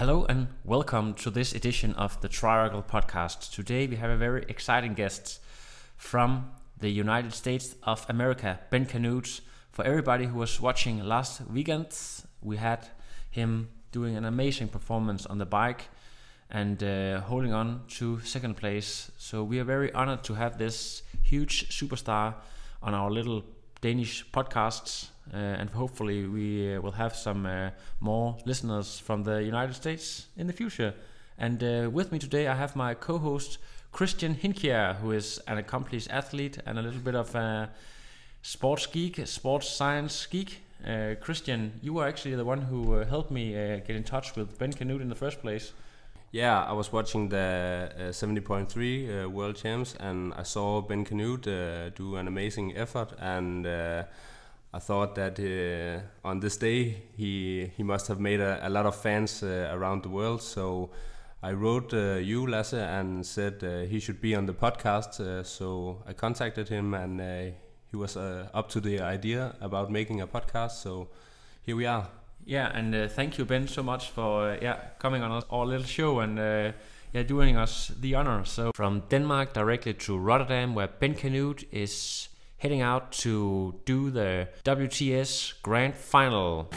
Hello and welcome to this edition of the Triangle Podcast. Today we have a very exciting guest from the United States of America, Ben Kanute. For everybody who was watching last weekend, we had him doing an amazing performance on the bike and uh, holding on to second place. So we are very honored to have this huge superstar on our little Danish podcasts, uh, and hopefully we uh, will have some uh, more listeners from the United States in the future. And uh, with me today, I have my co-host Christian Hinkier, who is an accomplished athlete and a little bit of a sports geek, sports science geek. Uh, Christian, you were actually the one who uh, helped me get in touch with Ben Kanute in the first place. Yeah, I was watching the uh, 70.3 uh, World Champs and I saw Ben Kanute do an amazing effort and I thought that uh, on this day he he must have made a, a lot of fans uh, around the world. So I wrote you, Lasse, and said he should be on the podcast. so I contacted him and he was up to the idea about making a podcast. So here we are. Yeah, and uh, thank you, Ben, so much for uh, yeah coming on our little show and uh, yeah doing us the honor. So from Denmark directly to Rotterdam, where Ben Kanute is heading out to do the WTS Grand Final.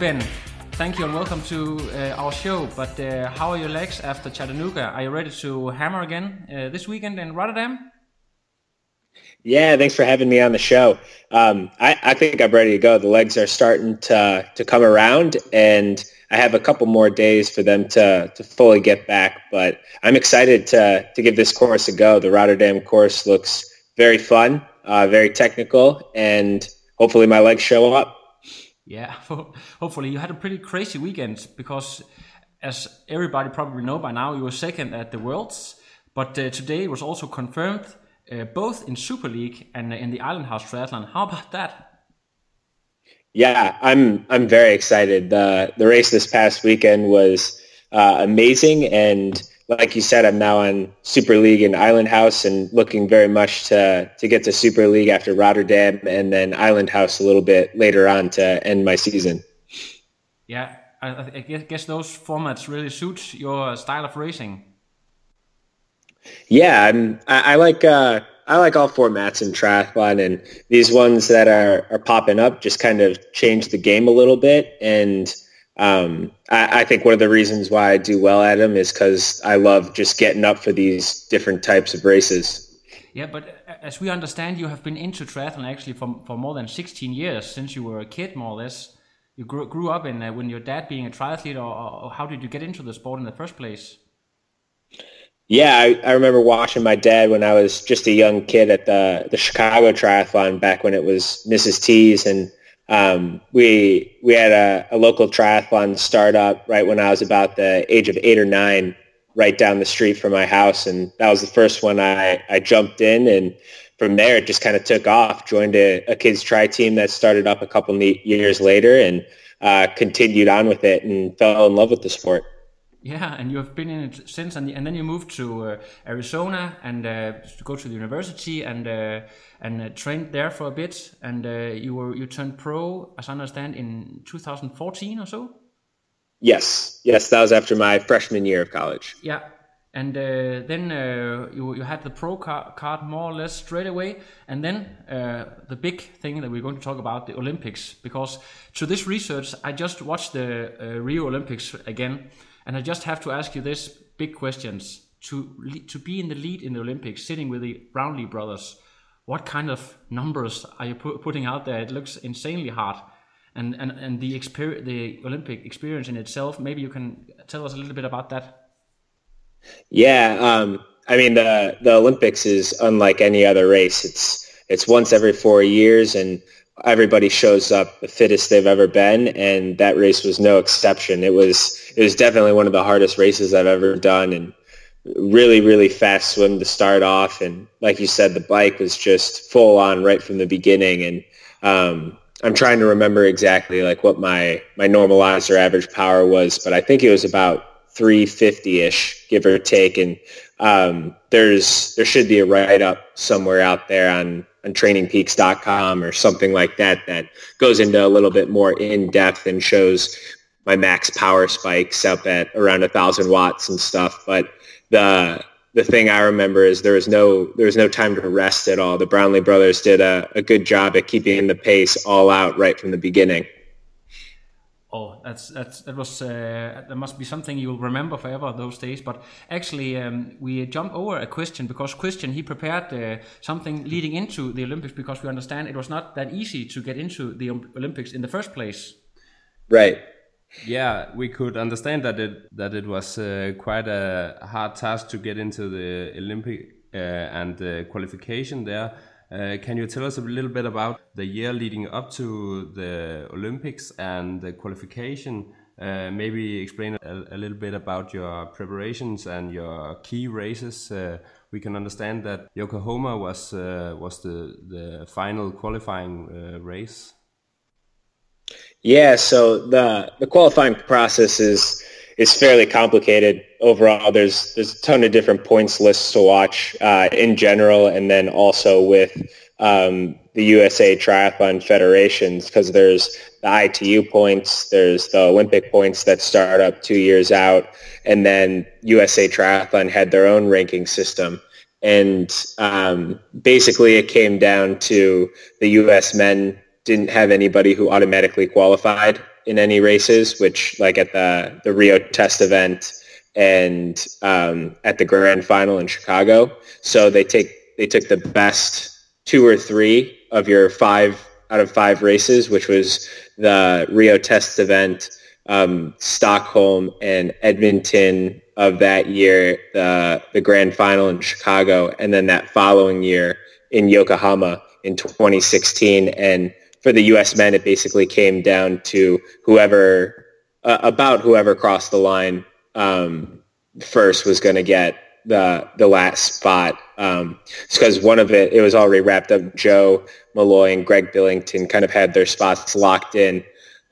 Ben, thank you and welcome to uh, our show. But uh, how are your legs after Chattanooga? Are you ready to hammer again uh, this weekend in Rotterdam? Yeah, thanks for having me on the show. Um, I, I, think I'm ready to go. The legs are starting to to come around, and I have a couple more days for them to to fully get back. But I'm excited to to give this course a go. The Rotterdam course looks very fun, uh, very technical, and hopefully my legs show up. Yeah, hopefully you had a pretty crazy weekend because, as everybody probably know by now, you were second at the Worlds. But uh, today was also confirmed uh, both in Super League and in the Island House Triathlon. How about that? Yeah, I'm I'm very excited. The the race this past weekend was uh, amazing, and like you said, I'm now on Super League and Island House and looking very much to, to get to Super League after Rotterdam and then Island House a little bit later on to end my season. Yeah, I, I guess those formats really suit your style of racing. Yeah, I'm, I, I like uh, I like all formats in triathlon, and these ones that are, are popping up just kind of change the game a little bit and um, I, I, think one of the reasons why I do well at them is because I love just getting up for these different types of races. Yeah, but as we understand, you have been into triathlon actually for, for more than 16 years since you were a kid, more or less. You grew, grew up in uh, when your dad being a triathlete, or, or, how did you get into the sport in the first place? Yeah, I, I remember watching my dad when I was just a young kid at the the Chicago Triathlon back when it was Mrs. T's, and um, we we had a, a, local triathlon startup right when I was about the age of eight or nine, right down the street from my house, and that was the first one I, I jumped in, and from there it just kind of took off. Joined a, a kids tri team that started up a couple years later, and uh, continued on with it, and fell in love with the sport. Yeah, and you have been in it since, and, and then you moved to uh, Arizona and uh, to go to the university and uh, and uh, trained there for a bit. And uh, you were you turned pro, as I understand, in 2014 or so. Yes, yes, that was after my freshman year of college. Yeah, and uh, then uh, you, you had the pro card more or less straight away, and then uh, the big thing that we're going to talk about the Olympics. Because to this research, I just watched the uh, Rio Olympics again, and I just have to ask you this big questions to to be in the lead in the Olympics, sitting with the Brownlee brothers. What kind of numbers are you pu- putting out there? It looks insanely hard and and and the experience, the Olympic experience in itself. Maybe you can tell us a little bit about that. Yeah, um, I mean the the Olympics is unlike any other race. It's it's once every four years, and everybody shows up the fittest they've ever been, and that race was no exception. It was it was definitely one of the hardest races I've ever done, and really really fast swim to start off, and like you said, the bike was just full on right from the beginning, and um, I'm trying to remember exactly like what my my normalized or average power was, but I think it was about 350-ish, give or take. And um, there's there should be a write-up somewhere out there on, on trainingpeaks.com or something like that that goes into a little bit more in-depth and shows my max power spikes up at around a thousand watts and stuff. But the the thing I remember is there was no there was no time to rest at all. The Brownlee brothers did a, a good job at keeping the pace all out right from the beginning. Oh, that's that's that was uh, that must be something you'll remember forever those days. But actually, um, we jump over a question because Christian he prepared uh, something leading into the Olympics because we understand it was not that easy to get into the Olympics in the first place. Right. Yeah, we could understand that it that it was uh, quite a hard task to get into the Olympic uh, and the qualification there. Uh, can you tell us a little bit about the year leading up to the Olympics and the qualification? Uh, maybe explain a, a, little bit about your preparations and your key races. Uh, we can understand that Yokohama was uh, was the the final qualifying uh, race. Yeah, so the the qualifying process is is fairly complicated overall. There's there's a ton of different points lists to watch uh, in general, and then also with um, the USA Triathlon Federations because there's the ITU points, there's the Olympic points that start up two years out, and then USA Triathlon had their own ranking system. And um, basically, it came down to the U.S. men didn't have anybody who automatically qualified in any races, which like at the, the Rio test event and um, at the grand final in Chicago. So they take they took the best two or three of your five out of five races, which was the Rio test event, um, Stockholm and Edmonton of that year, the the grand final in Chicago, and then that following year in Yokohama in 2016. And for the U.S. men, it basically came down to whoever, uh, about whoever crossed the line um, first was going to get the the last spot. Um, because one of it, it was already wrapped up. Joe Maloy and Greg Billington kind of had their spots locked in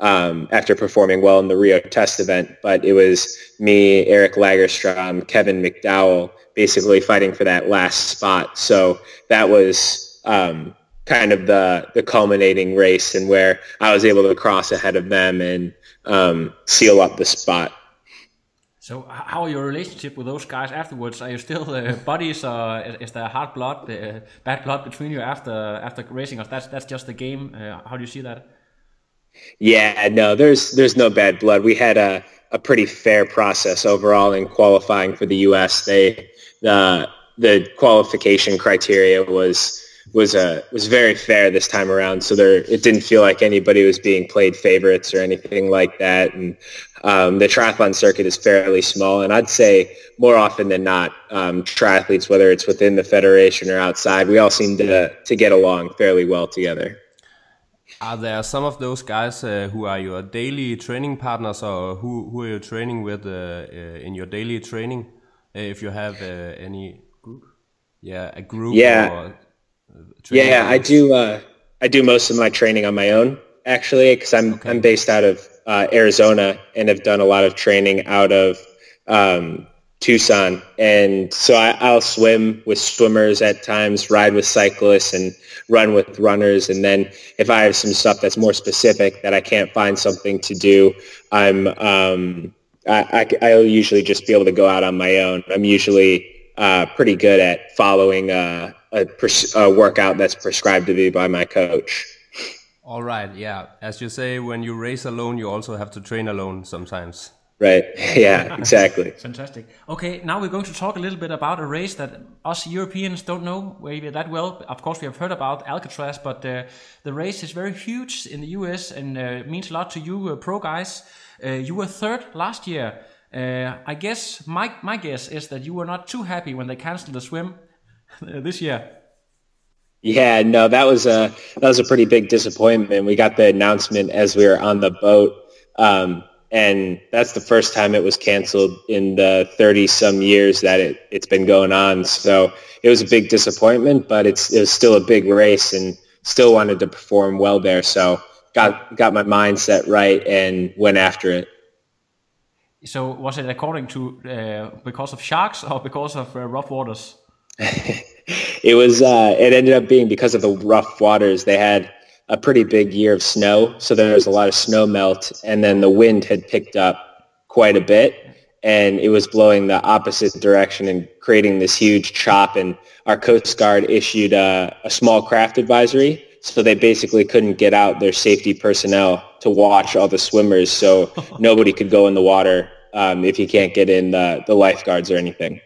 um, after performing well in the Rio Test event. But it was me, Eric Lagerstrom, Kevin McDowell, basically fighting for that last spot. So that was um, kind of the the culminating race and where I was able to cross ahead of them and um, seal up the spot. So, how are your relationship with those guys afterwards? Are you still uh, buddies, or is there hard blood, uh, bad blood between you after after racing? Or that's that's just the game. Uh, how do you see that? Yeah, no, there's there's no bad blood. We had a a pretty fair process overall in qualifying for the U.S. They the the qualification criteria was was uh, was very fair this time around. So there, it didn't feel like anybody was being played favorites or anything like that. And um, the triathlon circuit is fairly small, and I'd say more often than not, um, triathletes, whether it's within the federation or outside, we all seem to to get along fairly well together. Are there some of those guys uh, who are your daily training partners, or who who are you training with uh, uh in your daily training? Uh, if you have uh, any group, yeah, a group, yeah. Yeah, I do. Uh, I do most of my training on my own actually, because I'm okay. I'm based out of uh, Arizona and have done a lot of training out of um, Tucson, and so I, will swim with swimmers at times, ride with cyclists, and run with runners. And then if I have some stuff that's more specific that I can't find something to do, I'm um, I, I, will usually just be able to go out on my own. I'm usually uh, pretty good at following a, a, pres- a workout that's prescribed to me by my coach. All right, yeah. As you say, when you race alone, you also have to train alone sometimes. Right. Yeah, exactly. Fantastic. Okay, now we're going to talk a little bit about a race that us Europeans don't know maybe that well. Of course, we have heard about Alcatraz, but uh, the race is very huge in the US and uh, means a lot to you uh, pro guys. Uh, you were third last year. Uh, I guess my my guess is that you were not too happy when they canceled the swim this year. Yeah, no, that was a that was a pretty big disappointment. We got the announcement as we were on the boat. Um, and that's the first time it was canceled in the 30 some years that it, it's been going on. So it was a big disappointment, but it's, it was still a big race and still wanted to perform well there. So got, got my mindset right and went after it. So was it according to, uh, because of sharks or because of uh, rough waters? it was, uh, it ended up being because of the rough waters. They had a pretty big year of snow, so there was a lot of snow melt, and then the wind had picked up quite a bit, and it was blowing the opposite direction and creating this huge chop. And our Coast Guard issued a, a small craft advisory, so they basically couldn't get out their safety personnel to watch all the swimmers, so nobody could go in the water um, if you can't get in the, the lifeguards or anything.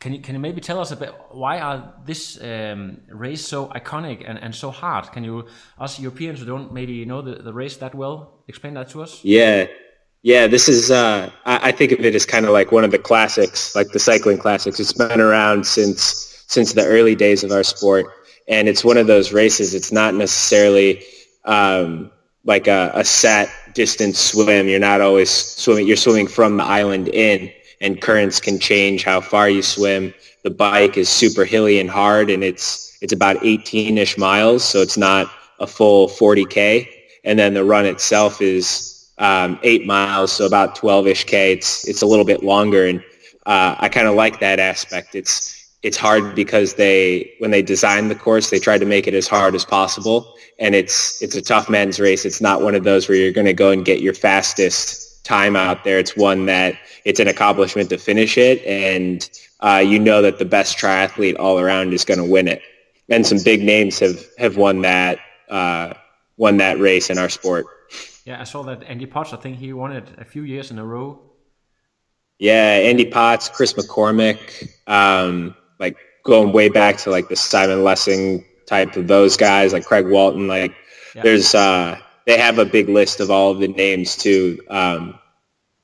Can you can you maybe tell us a bit why are this um, race so iconic and, and so hard? Can you us Europeans who don't maybe know the, the race that well explain that to us? Yeah, yeah. This is uh, I, I think of it as kind of like one of the classics, like the cycling classics. It's been around since since the early days of our sport, and it's one of those races. It's not necessarily um, like a, a set distance swim. You're not always swimming. You're swimming from the island in and currents can change how far you swim. The bike is super hilly and hard, and it's it's about 18ish miles, so it's not a full 40k. And then the run itself is um, eight miles, so about 12ish k. It's it's a little bit longer, and uh, I kind of like that aspect. It's it's hard because they when they designed the course, they tried to make it as hard as possible, and it's it's a tough men's race. It's not one of those where you're going to go and get your fastest time out there. It's one that it's an accomplishment to finish it, and uh, you know that the best triathlete all around is going to win it. And some big names have have won that uh, won that race in our sport. Yeah, I saw that Andy Potts. I think he won it a few years in a row. Yeah, Andy Potts, Chris McCormick, um, like going way back to like the Simon Lessing type of those guys, like Craig Walton. Like yeah. there's uh, they have a big list of all of the names too um,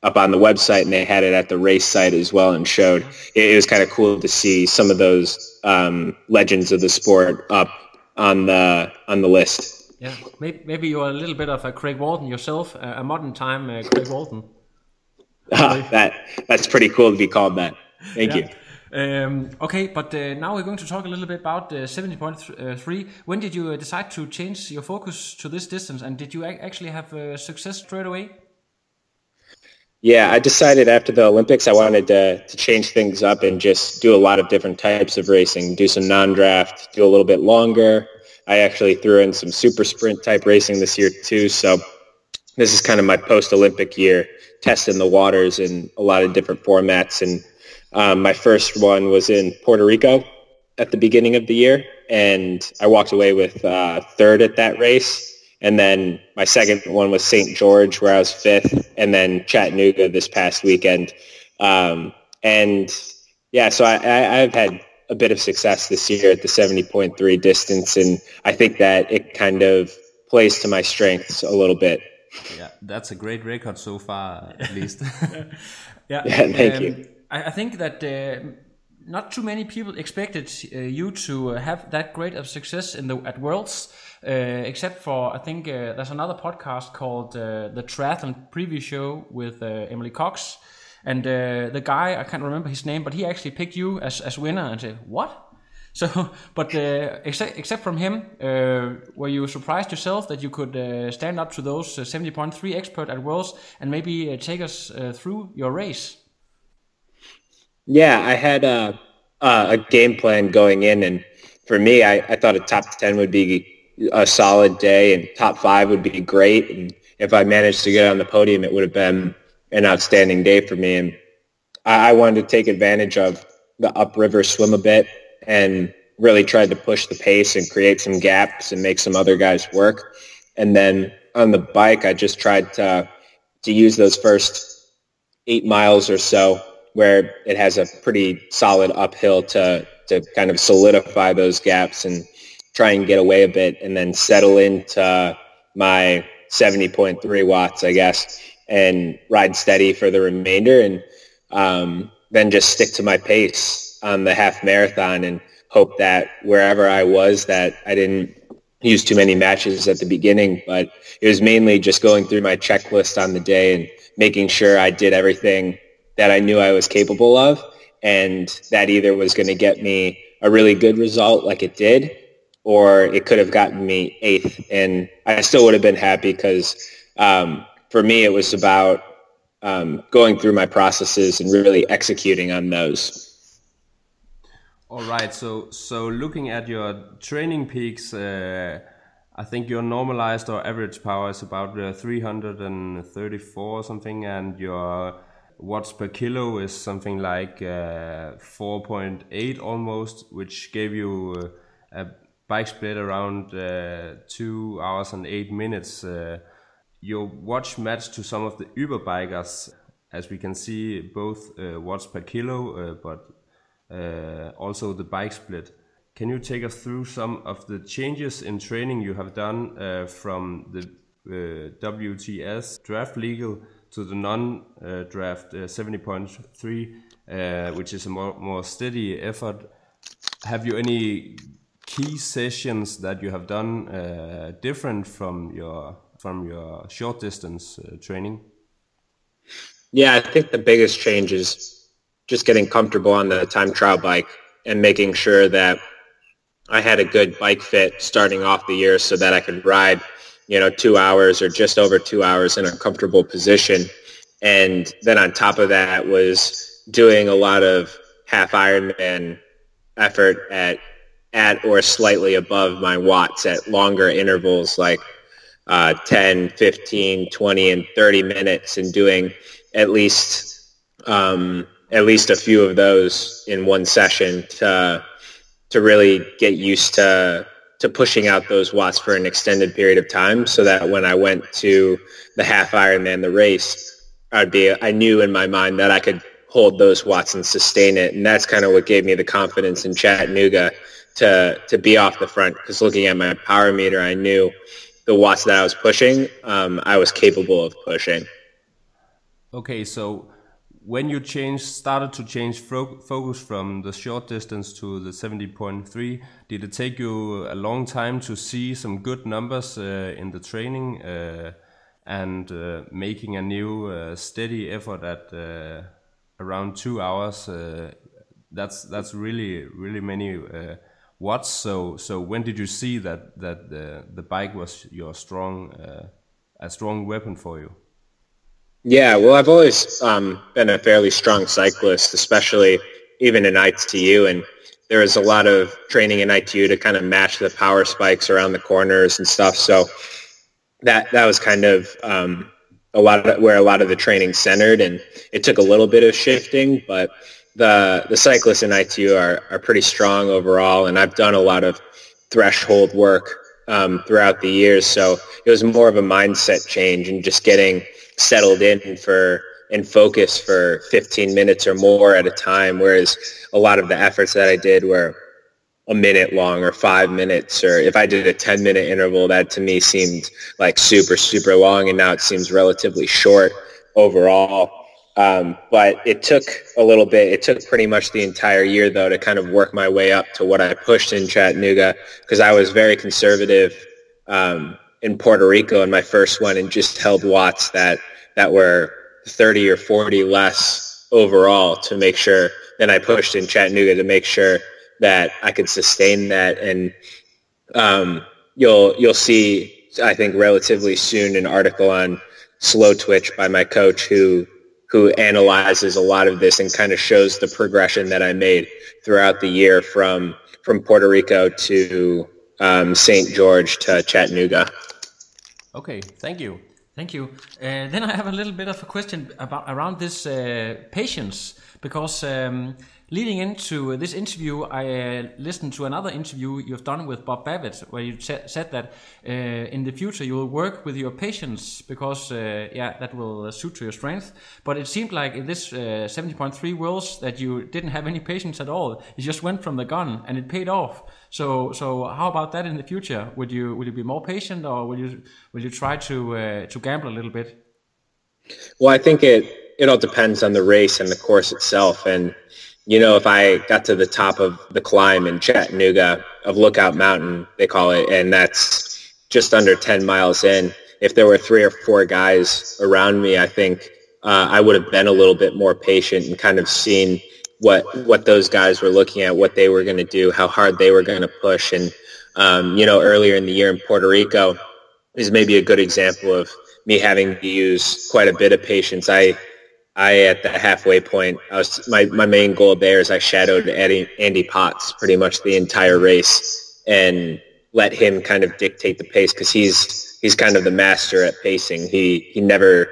up on the website, and they had it at the race site as well, and showed it, it was kind of cool to see some of those um, legends of the sport up on the on the list. Yeah, maybe, maybe you're a little bit of a Craig Walton yourself, a modern time uh, Craig Walton. That that's pretty cool to be called that. Thank yeah. you. Um, okay, but uh, now we're going to talk a little bit about uh, 70.3. When did you uh, decide to change your focus to this distance, and did you actually have uh, success straight away? Yeah, I decided after the Olympics I wanted to, to change things up and just do a lot of different types of racing, do some non-draft, do a little bit longer. I actually threw in some super sprint type racing this year too, so this is kind of my post-Olympic year, testing the waters in a lot of different formats and um, my first one was in Puerto Rico at the beginning of the year, and I walked away with uh, third at that race. And then my second one was St. George, where I was fifth, and then Chattanooga this past weekend. Um, and yeah, so I, I, I've had a bit of success this year at the 70.3 distance, and I think that it kind of plays to my strengths a little bit. Yeah, that's a great record so far, at least. yeah, yeah, thank um, you. I, I think that uh, not too many people expected uh, you to have that great of success in the at Worlds, Uh, except for I think uh, there's another podcast called uh, the Triathlon Preview Show with uh, Emily Cox, and uh, the guy I can't remember his name, but he actually picked you as as winner and said what. So, but except except from him, were you surprised yourself that you could stand up to those 70.3 expert at Worlds and maybe take us through your race? Yeah, I had a, a game plan going in, and for me, I, I thought a top 10 would be a solid day, and top five would be great. And if I managed to get on the podium, it would have been an outstanding day for me. And I, I wanted to take advantage of the upriver swim a bit and really tried to push the pace and create some gaps and make some other guys work. And then on the bike, I just tried to to use those first eight miles or so where it has a pretty solid uphill to to kind of solidify those gaps and try and get away a bit and then settle into my 70.3 watts, I guess, and ride steady for the remainder and um, then just stick to my pace on the half marathon and hope that wherever I was that I didn't use too many matches at the beginning, but it was mainly just going through my checklist on the day and making sure I did everything that I knew I was capable of and that either was going to get me a really good result like it did or it could have gotten me eighth and I still would have been happy because um, for me it was about um, going through my processes and really executing on those. All right. So so looking at your TrainingPeaks, uh, I think your normalized or average power is about uh, 334 or something, and your watts per kilo is something like uh, 4.8 almost, which gave you uh, a bike split around uh, two hours and eight minutes. Uh, your watch matched to some of the Uber bikers, as we can see, both watts per kilo, but uh, also the bike split. Can you take us through some of the changes in training you have done uh, from the uh, WTS draft legal to the non-draft uh, 70.3, uh, which is a more, more steady effort? Have you any key sessions that you have done uh, different from your from your short distance training? Yeah, I think the biggest change is just getting comfortable on the time trial bike and making sure that I had a good bike fit starting off the year so that I could ride, you know, two hours or just over two hours in a comfortable position. And then on top of that was doing a lot of half Ironman effort at at or slightly above my watts at longer intervals like uh, 10, 15, 20, and 30 minutes and doing at least um, at least a few of those in one session to to really get used to to pushing out those watts for an extended period of time so that when I went to the half Ironman, the race, I'd be I knew in my mind that I could hold those watts and sustain it. And that's kind of what gave me the confidence in Chattanooga to to be off the front because looking at my power meter, I knew the watts that I was pushing, um, I was capable of pushing. Okay, so when you change started to change fo focus from the short distance to the 70.3 did it take you a long time to see some good numbers uh, in the training uh, and uh, making a new uh, steady effort at uh, around two hours uh, that's that's really really many watts so so when did you see that that the, the bike was your strong a strong weapon for you yeah, well, I've always um, been a fairly strong cyclist, especially even in ITU, and there was a lot of training in ITU to kind of match the power spikes around the corners and stuff. So that that was kind of um, a lot of where a lot of the training centered, and it took a little bit of shifting, but the the cyclists in ITU are are pretty strong overall, and I've done a lot of threshold work um, throughout the years, so it was more of a mindset change and just getting settled in for and focus for 15 minutes or more at a time, whereas a lot of the efforts that I did were a minute long or five minutes, or if I did a 10 minute interval, that to me seemed like super, super long, and now it seems relatively short overall. Um, but it took a little bit. It took pretty much the entire year, though, to kind of work my way up to what I pushed in Chattanooga because I was very conservative um, in Puerto Rico in my first one and just held watts that that were 30 or 40 less overall to make sure than I pushed in Chattanooga to make sure that I could sustain that and um, you'll you'll see I think relatively soon an article on Slowtwitch by my coach who who analyzes a lot of this and kind of shows the progression that I made throughout the year from from Puerto Rico to um, St. George to Chattanooga. Okay, thank you. Thank you. Uh, then I have a little bit of a question about around this uh, patience because um, leading into this interview, I uh, listened to another interview you've done with Bob Babbitt, where you said that uh, in the future you will work with your patience because uh, yeah, that will suit to your strength. But it seemed like in this uh, 70.3 Worlds that you didn't have any patience at all. You just went from the gun, and it paid off. So, so how about that in the future? Would you would you be more patient, or will you will you try to uh, to gamble a little bit? Well, I think it it all depends on the race and the course itself. And you know, if I got to the top of the climb in Chattanooga of Lookout Mountain, they call it, and that's just under ten miles in. If there were three or four guys around me, I think uh, I would have been a little bit more patient and kind of seen what what those guys were looking at, what they were going to do, how hard they were going to push. And um, you know, earlier in the year in Puerto Rico is maybe a good example of me having to use quite a bit of patience. I I at the halfway point, I was my, my main goal there is I shadowed Andy, Andy Potts pretty much the entire race and let him kind of dictate the pace because he's he's kind of the master at pacing. He he never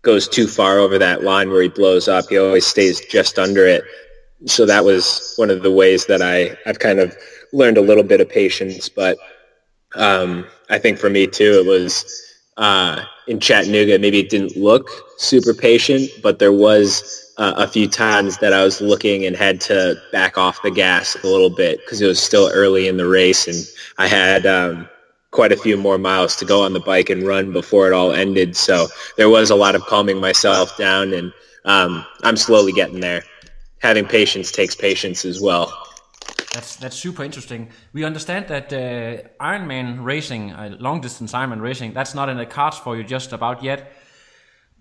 goes too far over that line where he blows up. He always stays just under it. So that was one of the ways that I, I've kind of learned a little bit of patience. But um, I think for me too, it was uh, in Chattanooga, maybe it didn't look super patient, but there was uh, a few times that I was looking and had to back off the gas a little bit because it was still early in the race and I had um, quite a few more miles to go on the bike and run before it all ended. So there was a lot of calming myself down, and um, I'm slowly getting there. Having patience takes patience as well. That's that's super interesting. We understand that uh, Ironman racing, uh, long distance Ironman racing, that's not in the cards for you just about yet.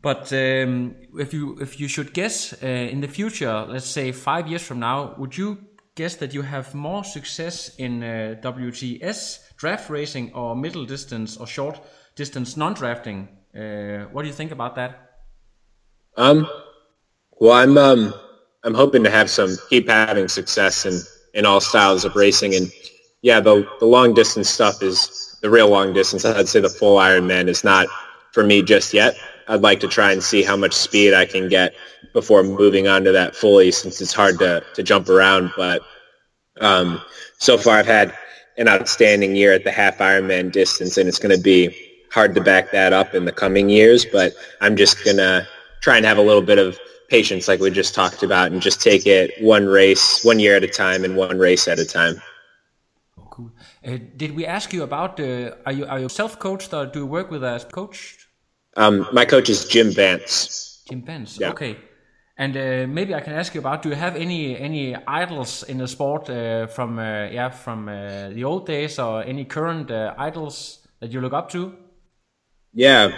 But um, if you if you should guess uh, in the future, let's say five years from now, would you guess that you have more success in uh, WTS draft racing or middle distance or short distance non-drafting. Uh, what do you think about that? Um, well, I'm um, I'm hoping to have some keep having success in in all styles of racing, and yeah, the the long distance stuff is the real long distance. I'd say the full Ironman is not for me just yet. I'd like to try and see how much speed I can get before moving on to that fully, since it's hard to to jump around. But um, so far, I've had an outstanding year at the half Ironman distance, and it's going to be hard to back that up in the coming years. But I'm just going to try and have a little bit of patience, like we just talked about, and just take it one race, one year at a time, and one race at a time. Oh, cool. Uh, did we ask you about? Uh, are you are you self coached or do you work with a coach? Um, my coach is Jim Vance. Jim Vance. Yeah. Okay. And uh, maybe I can ask you about: Do you have any any idols in the sport uh, from uh, yeah from uh, the old days, or any current uh, idols that you look up to? Yeah,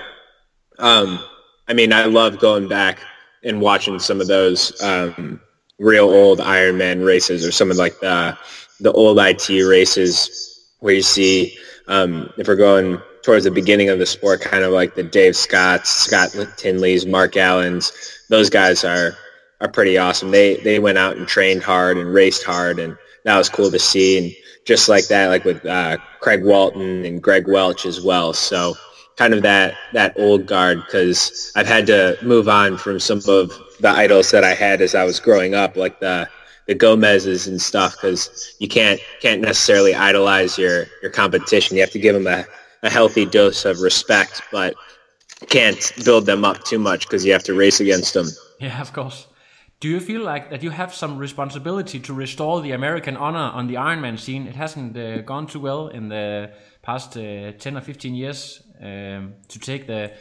um, I mean, I love going back and watching some of those um, real old Ironman races, or some of like the the old IT races where you see um, if we're going towards the beginning of the sport, kind of like the Dave Scotts, Scott Tinleys, Mark Allens. Those guys are are pretty awesome. They they went out and trained hard and raced hard, and that was cool to see. And just like that, like with uh, Craig Walton and Greg Welch as well. So kind of that that old guard because I've had to move on from some of the idols that I had as I was growing up, like the the Gomez's and stuff, because you can't can't necessarily idolize your your competition. You have to give them a a healthy dose of respect, but can't build them up too much because you have to race against them. Yeah, of course. Do you feel like that you have some responsibility to restore the American honor on the Ironman scene? It hasn't uh, gone too well in the past uh, ten or fifteen years um, to take the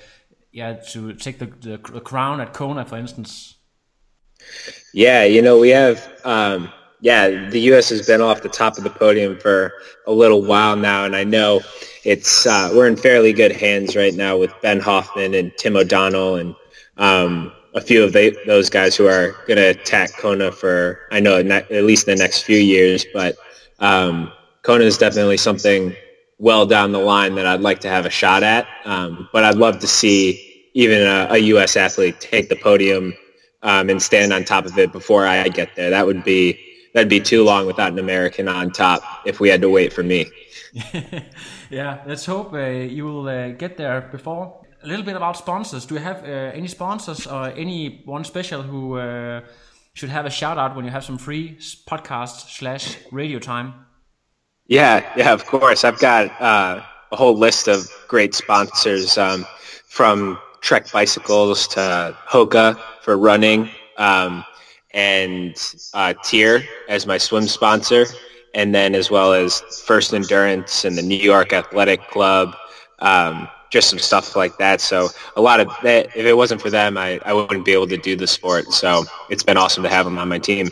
yeah to take the, the, crown at Kona, for instance. Yeah, you know we have. Um, yeah, the U.S. has been off the top of the podium for a little while now, and I know it's uh, we're in fairly good hands right now with Ben Hoffman and Tim O'Donnell and um, a few of those guys who are going to attack Kona for I know at least the next few years. But um, Kona is definitely something well down the line that I'd like to have a shot at. Um, but I'd love to see even a, a U.S. athlete take the podium um, and stand on top of it before I get there. That would be that'd be too long without an American on top if we had to wait for me. yeah, let's hope uh, you will uh, get there before. a little bit about sponsors. Do you have uh, any sponsors or any one special who uh, should have a shout out when you have some free podcast slash radio time? Yeah, yeah, of course. I've got uh, a whole list of great sponsors um, from Trek Bicycles to Hoka for running, um, and uh, TYR as my swim sponsor, and then as well as First Endurance and the New York Athletic Club, um, just some stuff like that. So a lot of that, if it wasn't for them, I, I wouldn't be able to do the sport. So it's been awesome to have them on my team.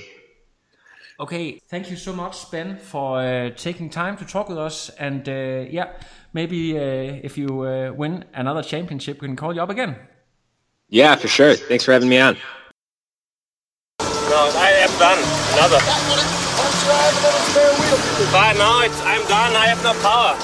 Okay, thank you so much, Ben, for uh, taking time to talk with us. And uh, yeah, maybe uh, if you uh, win another championship, we can call you up again. Yeah, for sure. Thanks for having me on. No, I am done. Another. Fine, now it's, I'm done. I have no power.